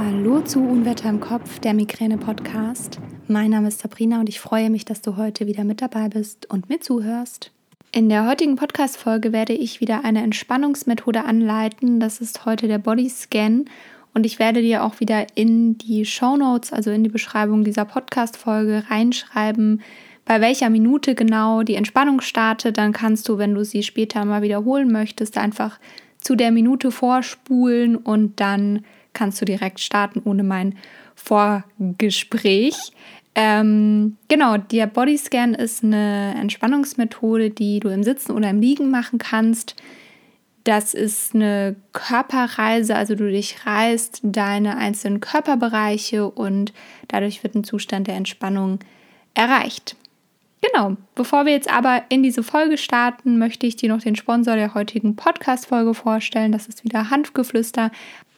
Hallo zu Unwetter im Kopf, der Migräne-Podcast. Mein Name ist Sabrina und ich freue mich, dass du heute wieder mit dabei bist und mir zuhörst. In der heutigen Podcast-Folge werde ich wieder eine Entspannungsmethode anleiten. Das ist heute der Body Scan und ich werde dir auch wieder in die Show Notes, also in die Beschreibung dieser Podcast-Folge reinschreiben, bei welcher Minute genau die Entspannung startet. Dann kannst du, wenn du sie später mal wiederholen möchtest, einfach zu der Minute vorspulen und dann kannst du direkt starten ohne mein Vorgespräch. Ähm, genau, der Bodyscan ist eine Entspannungsmethode, die du im Sitzen oder im Liegen machen kannst. Das ist eine Körperreise, also du dich reißt deine einzelnen Körperbereiche und dadurch wird ein Zustand der Entspannung erreicht. Genau, bevor wir jetzt aber in diese Folge starten, möchte ich dir noch den Sponsor der heutigen Podcast-Folge vorstellen. Das ist wieder Hanfgeflüster.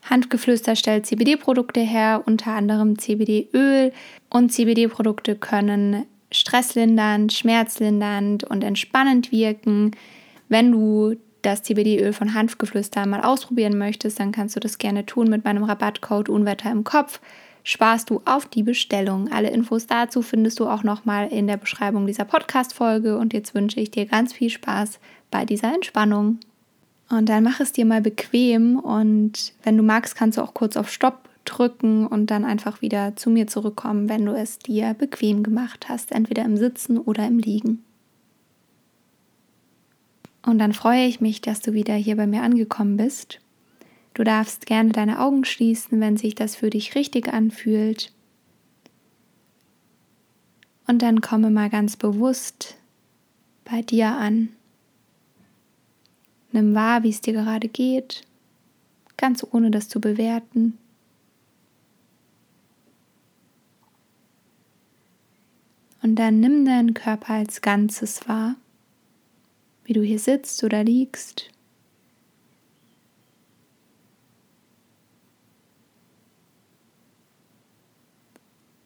Handgeflüster stellt CBD-Produkte her, unter anderem CBD-Öl. Und CBD-Produkte können stresslindernd, schmerzlindernd und entspannend wirken. Wenn du das CBD-Öl von Hanfgeflüster mal ausprobieren möchtest, dann kannst du das gerne tun mit meinem Rabattcode Unwetter im Kopf. Sparst du auf die Bestellung. Alle Infos dazu findest du auch nochmal in der Beschreibung dieser Podcast-Folge. Und jetzt wünsche ich dir ganz viel Spaß bei dieser Entspannung. Und dann mach es dir mal bequem und wenn du magst, kannst du auch kurz auf Stopp drücken und dann einfach wieder zu mir zurückkommen, wenn du es dir bequem gemacht hast, entweder im Sitzen oder im Liegen. Und dann freue ich mich, dass du wieder hier bei mir angekommen bist. Du darfst gerne deine Augen schließen, wenn sich das für dich richtig anfühlt. Und dann komme mal ganz bewusst bei dir an. Nimm wahr, wie es dir gerade geht, ganz ohne das zu bewerten. Und dann nimm deinen Körper als Ganzes wahr, wie du hier sitzt oder liegst.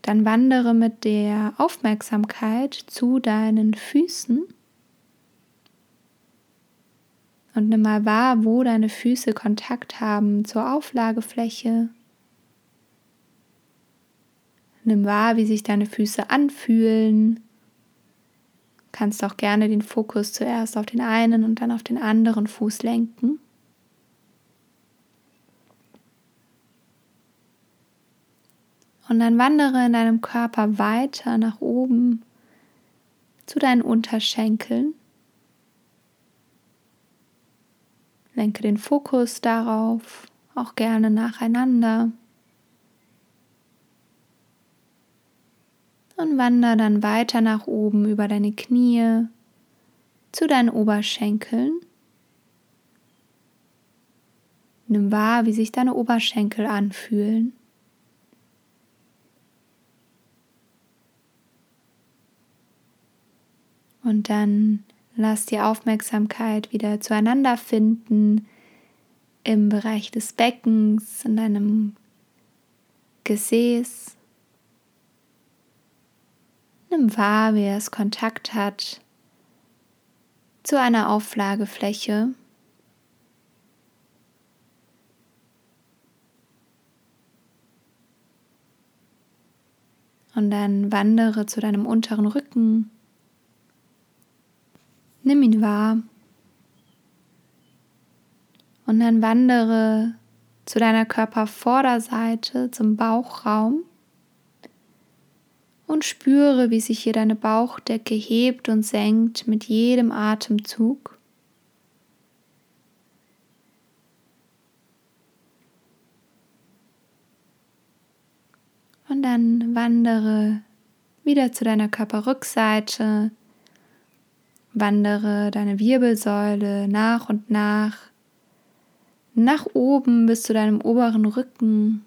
Dann wandere mit der Aufmerksamkeit zu deinen Füßen und nimm mal wahr, wo deine Füße Kontakt haben zur Auflagefläche. Nimm wahr, wie sich deine Füße anfühlen. Kannst auch gerne den Fokus zuerst auf den einen und dann auf den anderen Fuß lenken. Und dann wandere in deinem Körper weiter nach oben zu deinen Unterschenkeln. Lenke den Fokus darauf, auch gerne nacheinander. Und wandere dann weiter nach oben über deine Knie zu deinen Oberschenkeln. Nimm wahr, wie sich deine Oberschenkel anfühlen. Und dann Lass die Aufmerksamkeit wieder zueinander finden im Bereich des Beckens, in deinem Gesäß. Nimm wahr, wie es Kontakt hat zu einer Auflagefläche. Und dann wandere zu deinem unteren Rücken Nimm ihn wahr und dann wandere zu deiner Körpervorderseite, zum Bauchraum und spüre, wie sich hier deine Bauchdecke hebt und senkt mit jedem Atemzug. Und dann wandere wieder zu deiner Körperrückseite, Wandere deine Wirbelsäule nach und nach nach oben bis zu deinem oberen Rücken.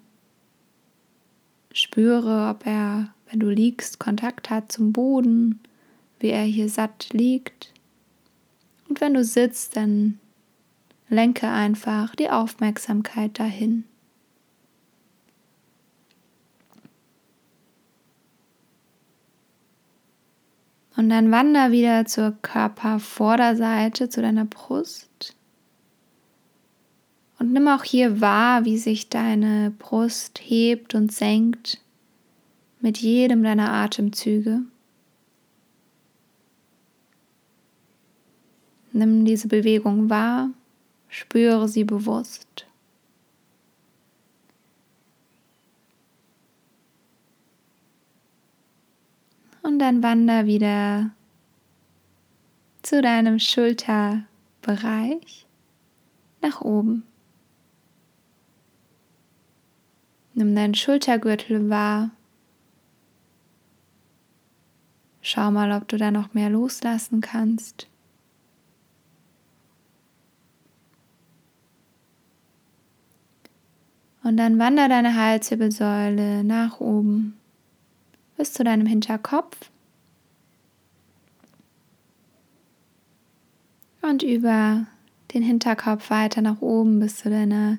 Spüre, ob er, wenn du liegst, Kontakt hat zum Boden, wie er hier satt liegt. Und wenn du sitzt, dann lenke einfach die Aufmerksamkeit dahin. Und dann wander wieder zur Körpervorderseite, zu deiner Brust. Und nimm auch hier wahr, wie sich deine Brust hebt und senkt mit jedem deiner Atemzüge. Nimm diese Bewegung wahr, spüre sie bewusst. Dann wander wieder zu deinem Schulterbereich nach oben. Nimm deinen Schultergürtel wahr. Schau mal, ob du da noch mehr loslassen kannst. Und dann wander deine Halswirbelsäule nach oben bis zu deinem Hinterkopf und über den Hinterkopf weiter nach oben bis zu deiner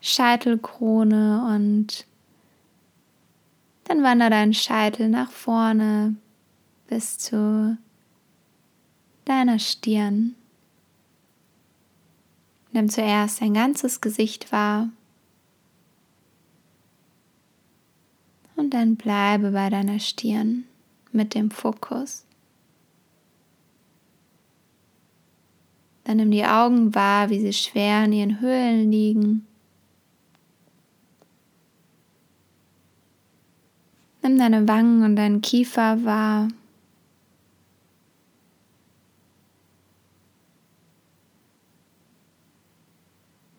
Scheitelkrone und dann wandert dein Scheitel nach vorne bis zu deiner Stirn. Nimm zuerst dein ganzes Gesicht wahr und dann bleibe bei deiner Stirn mit dem Fokus. Dann nimm die Augen wahr, wie sie schwer in ihren Höhlen liegen. Nimm deine Wangen und deinen Kiefer wahr.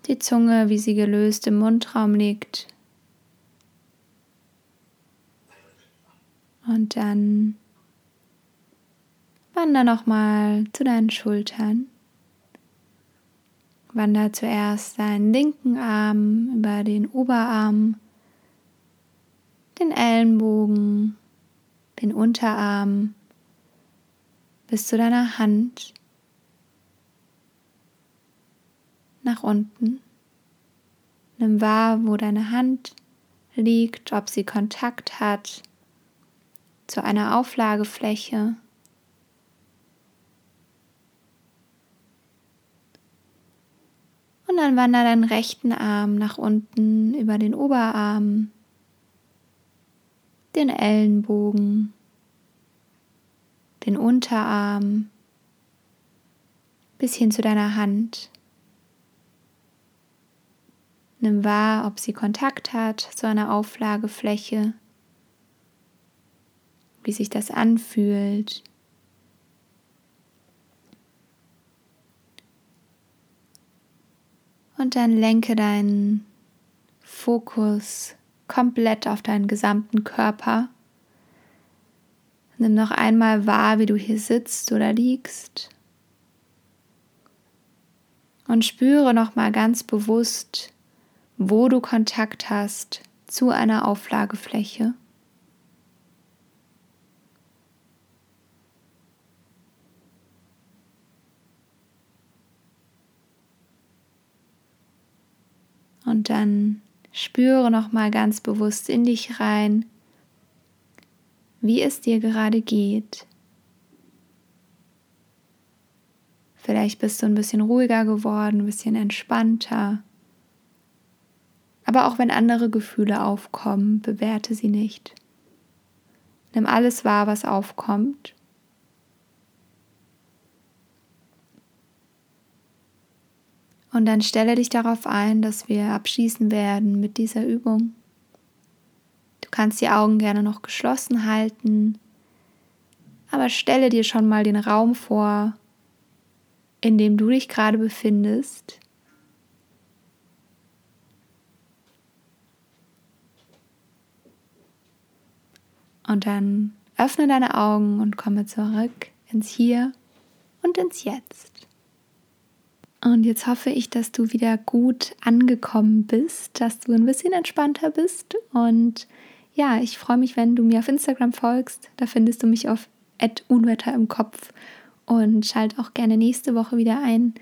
Die Zunge, wie sie gelöst im Mundraum liegt. Und dann wander nochmal zu deinen Schultern. Wander zuerst deinen linken Arm über den Oberarm den Ellenbogen, den Unterarm bis zu deiner Hand nach unten. Nimm wahr, wo deine Hand liegt, ob sie Kontakt hat zu einer Auflagefläche. Und dann wander deinen rechten Arm nach unten über den Oberarm den Ellenbogen, den Unterarm bis hin zu deiner Hand. Nimm wahr, ob sie Kontakt hat zu einer Auflagefläche, wie sich das anfühlt. Und dann lenke deinen Fokus komplett auf deinen gesamten Körper. Nimm noch einmal wahr, wie du hier sitzt oder liegst. Und spüre noch mal ganz bewusst, wo du Kontakt hast zu einer Auflagefläche. Und dann Spüre noch mal ganz bewusst in dich rein, wie es dir gerade geht. Vielleicht bist du ein bisschen ruhiger geworden, ein bisschen entspannter. Aber auch wenn andere Gefühle aufkommen, bewerte sie nicht. Nimm alles wahr, was aufkommt Und dann stelle dich darauf ein, dass wir abschließen werden mit dieser Übung. Du kannst die Augen gerne noch geschlossen halten, aber stelle dir schon mal den Raum vor, in dem du dich gerade befindest. Und dann öffne deine Augen und komme zurück ins Hier und ins Jetzt. Und jetzt hoffe ich, dass du wieder gut angekommen bist, dass du ein bisschen entspannter bist. Und ja, ich freue mich, wenn du mir auf Instagram folgst. Da findest du mich auf Unwetter im Kopf. Und schalt auch gerne nächste Woche wieder ein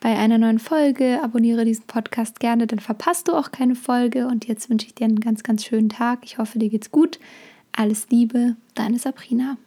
bei einer neuen Folge. Abonniere diesen Podcast gerne, dann verpasst du auch keine Folge. Und jetzt wünsche ich dir einen ganz, ganz schönen Tag. Ich hoffe, dir geht's gut. Alles Liebe, deine Sabrina.